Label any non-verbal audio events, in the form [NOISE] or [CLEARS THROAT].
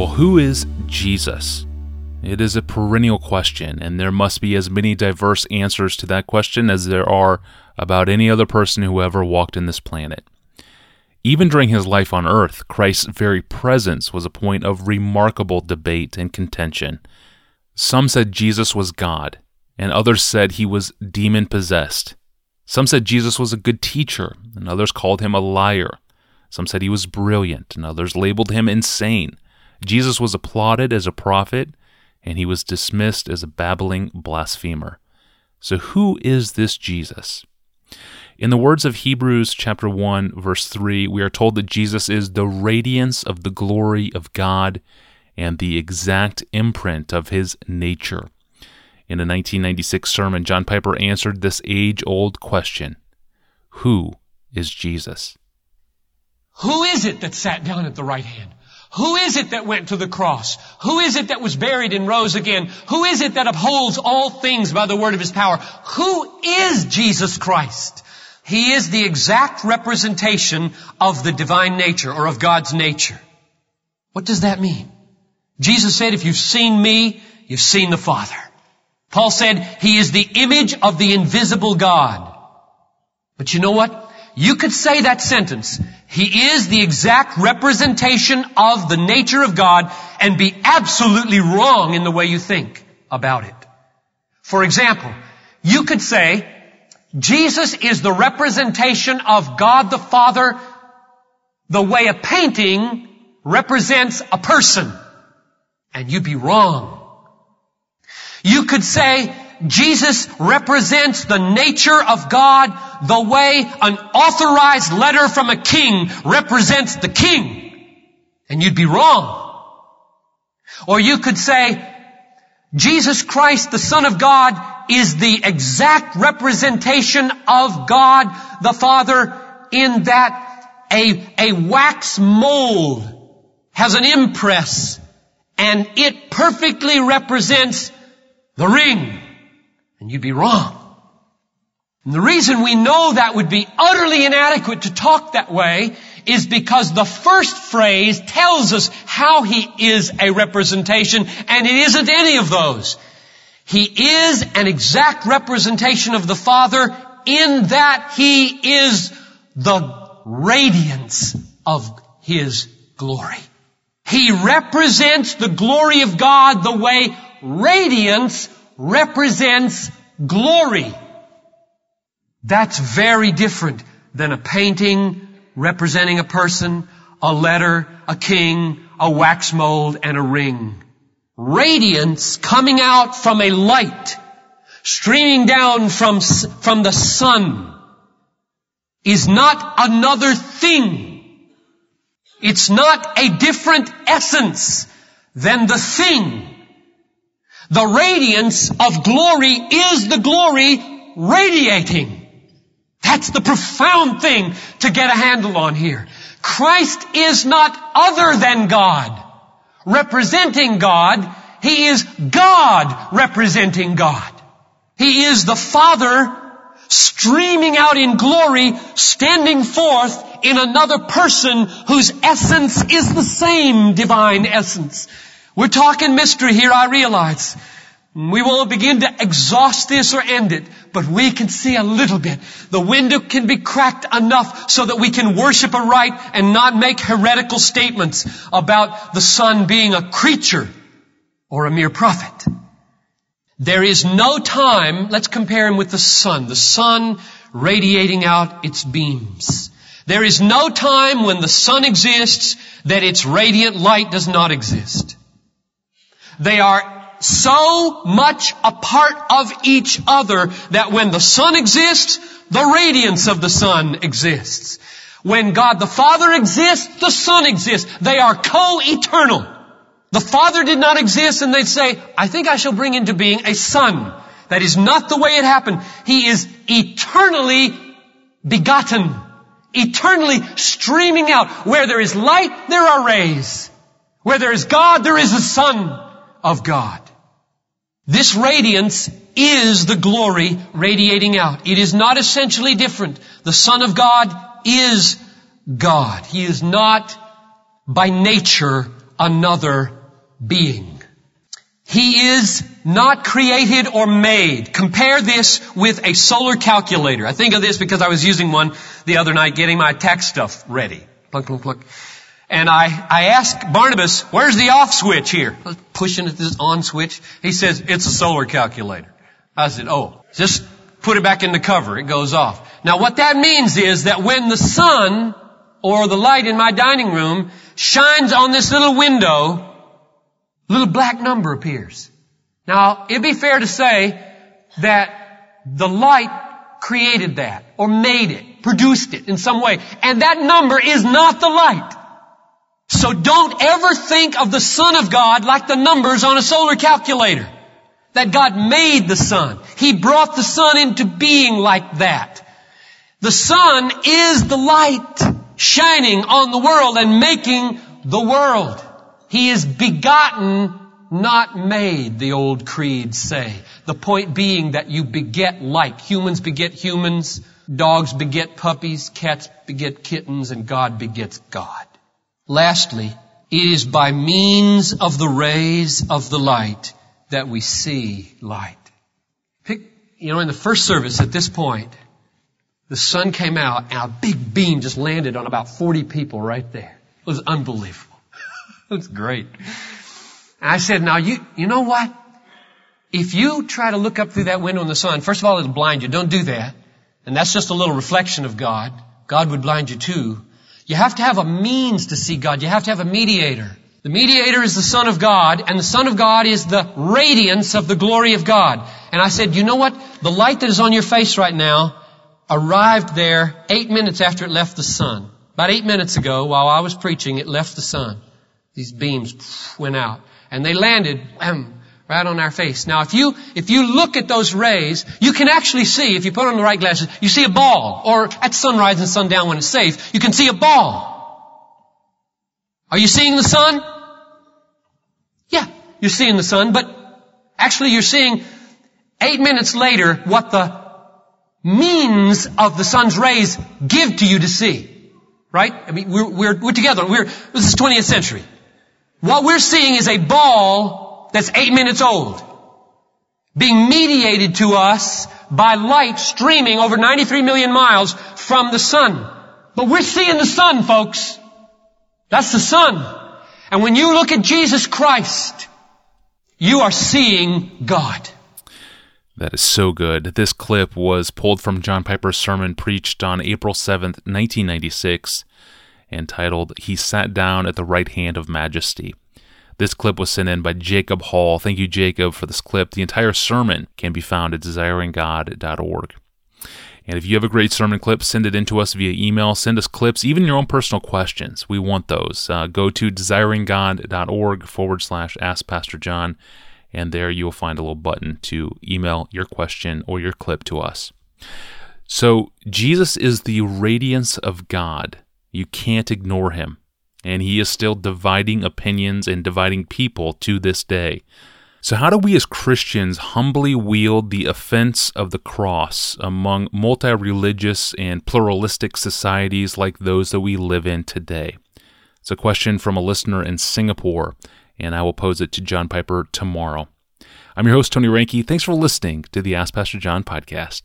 Well, who is Jesus? It is a perennial question, and there must be as many diverse answers to that question as there are about any other person who ever walked in this planet. Even during his life on earth, Christ's very presence was a point of remarkable debate and contention. Some said Jesus was God, and others said he was demon possessed. Some said Jesus was a good teacher, and others called him a liar. Some said he was brilliant, and others labeled him insane. Jesus was applauded as a prophet, and he was dismissed as a babbling blasphemer. So, who is this Jesus? In the words of Hebrews chapter 1 verse 3, we are told that Jesus is the radiance of the glory of God and the exact imprint of his nature. In a 1996 sermon, John Piper answered this age-old question: Who is Jesus? Who is it that sat down at the right hand? Who is it that went to the cross? Who is it that was buried and rose again? Who is it that upholds all things by the word of his power? Who is Jesus Christ? He is the exact representation of the divine nature or of God's nature. What does that mean? Jesus said, if you've seen me, you've seen the Father. Paul said, he is the image of the invisible God. But you know what? You could say that sentence. He is the exact representation of the nature of God and be absolutely wrong in the way you think about it. For example, you could say, Jesus is the representation of God the Father the way a painting represents a person. And you'd be wrong. You could say, Jesus represents the nature of God the way an authorized letter from a king represents the king. And you'd be wrong. Or you could say, Jesus Christ, the Son of God, is the exact representation of God the Father in that a, a wax mold has an impress and it perfectly represents the ring and you'd be wrong. And the reason we know that would be utterly inadequate to talk that way is because the first phrase tells us how he is a representation and it isn't any of those. He is an exact representation of the Father in that he is the radiance of his glory. He represents the glory of God the way radiance represents glory. That's very different than a painting representing a person, a letter, a king, a wax mold, and a ring. Radiance coming out from a light, streaming down from, from the sun, is not another thing. It's not a different essence than the thing the radiance of glory is the glory radiating. That's the profound thing to get a handle on here. Christ is not other than God. Representing God, He is God representing God. He is the Father streaming out in glory, standing forth in another person whose essence is the same divine essence. We're talking mystery here, I realize. We won't begin to exhaust this or end it, but we can see a little bit. The window can be cracked enough so that we can worship aright and not make heretical statements about the Son being a creature or a mere prophet. There is no time, let's compare him with the sun, the sun radiating out its beams. There is no time when the sun exists that its radiant light does not exist. They are so much a part of each other that when the sun exists, the radiance of the sun exists. When God the Father exists, the Son exists. They are co-eternal. The Father did not exist and they'd say, I think I shall bring into being a Son. That is not the way it happened. He is eternally begotten. Eternally streaming out. Where there is light, there are rays. Where there is God, there is a Son of God. This radiance is the glory radiating out. It is not essentially different. The Son of God is God. He is not by nature another being. He is not created or made. Compare this with a solar calculator. I think of this because I was using one the other night getting my tax stuff ready. Plunk, plunk, plunk. And I, I asked Barnabas, where's the off switch here? I was pushing at this on switch. He says, it's a solar calculator. I said, oh, just put it back in the cover. It goes off. Now what that means is that when the sun or the light in my dining room shines on this little window, a little black number appears. Now, it'd be fair to say that the light created that or made it, produced it in some way. And that number is not the light. So don't ever think of the Son of God like the numbers on a solar calculator. That God made the Son. He brought the Son into being like that. The sun is the light shining on the world and making the world. He is begotten, not made, the old creeds say. The point being that you beget like. Humans beget humans, dogs beget puppies, cats beget kittens, and God begets God. Lastly, it is by means of the rays of the light that we see light. Pick, you know, in the first service at this point, the sun came out and a big beam just landed on about 40 people right there. It was unbelievable. [LAUGHS] it was great. And I said, now you, you know what? If you try to look up through that window in the sun, first of all, it'll blind you. Don't do that. And that's just a little reflection of God. God would blind you too. You have to have a means to see God. You have to have a mediator. The mediator is the Son of God, and the Son of God is the radiance of the glory of God. And I said, you know what? The light that is on your face right now arrived there eight minutes after it left the sun. About eight minutes ago, while I was preaching, it left the sun. These beams went out. And they landed, [CLEARS THROAT] right on our face. Now if you, if you look at those rays, you can actually see, if you put on the right glasses, you see a ball. Or at sunrise and sundown when it's safe, you can see a ball. Are you seeing the sun? Yeah, you're seeing the sun, but actually you're seeing eight minutes later what the means of the sun's rays give to you to see. Right? I mean, we're, we're, we're together. We're, this is 20th century. What we're seeing is a ball that's eight minutes old. Being mediated to us by light streaming over 93 million miles from the sun. But we're seeing the sun, folks. That's the sun. And when you look at Jesus Christ, you are seeing God. That is so good. This clip was pulled from John Piper's sermon preached on April 7th, 1996, entitled He Sat Down at the Right Hand of Majesty. This clip was sent in by Jacob Hall. Thank you, Jacob, for this clip. The entire sermon can be found at desiringgod.org. And if you have a great sermon clip, send it in to us via email. Send us clips, even your own personal questions. We want those. Uh, go to desiringgod.org forward slash ask Pastor John, and there you will find a little button to email your question or your clip to us. So, Jesus is the radiance of God. You can't ignore him. And he is still dividing opinions and dividing people to this day. So, how do we as Christians humbly wield the offense of the cross among multi religious and pluralistic societies like those that we live in today? It's a question from a listener in Singapore, and I will pose it to John Piper tomorrow. I'm your host, Tony Reinke. Thanks for listening to the Ask Pastor John podcast.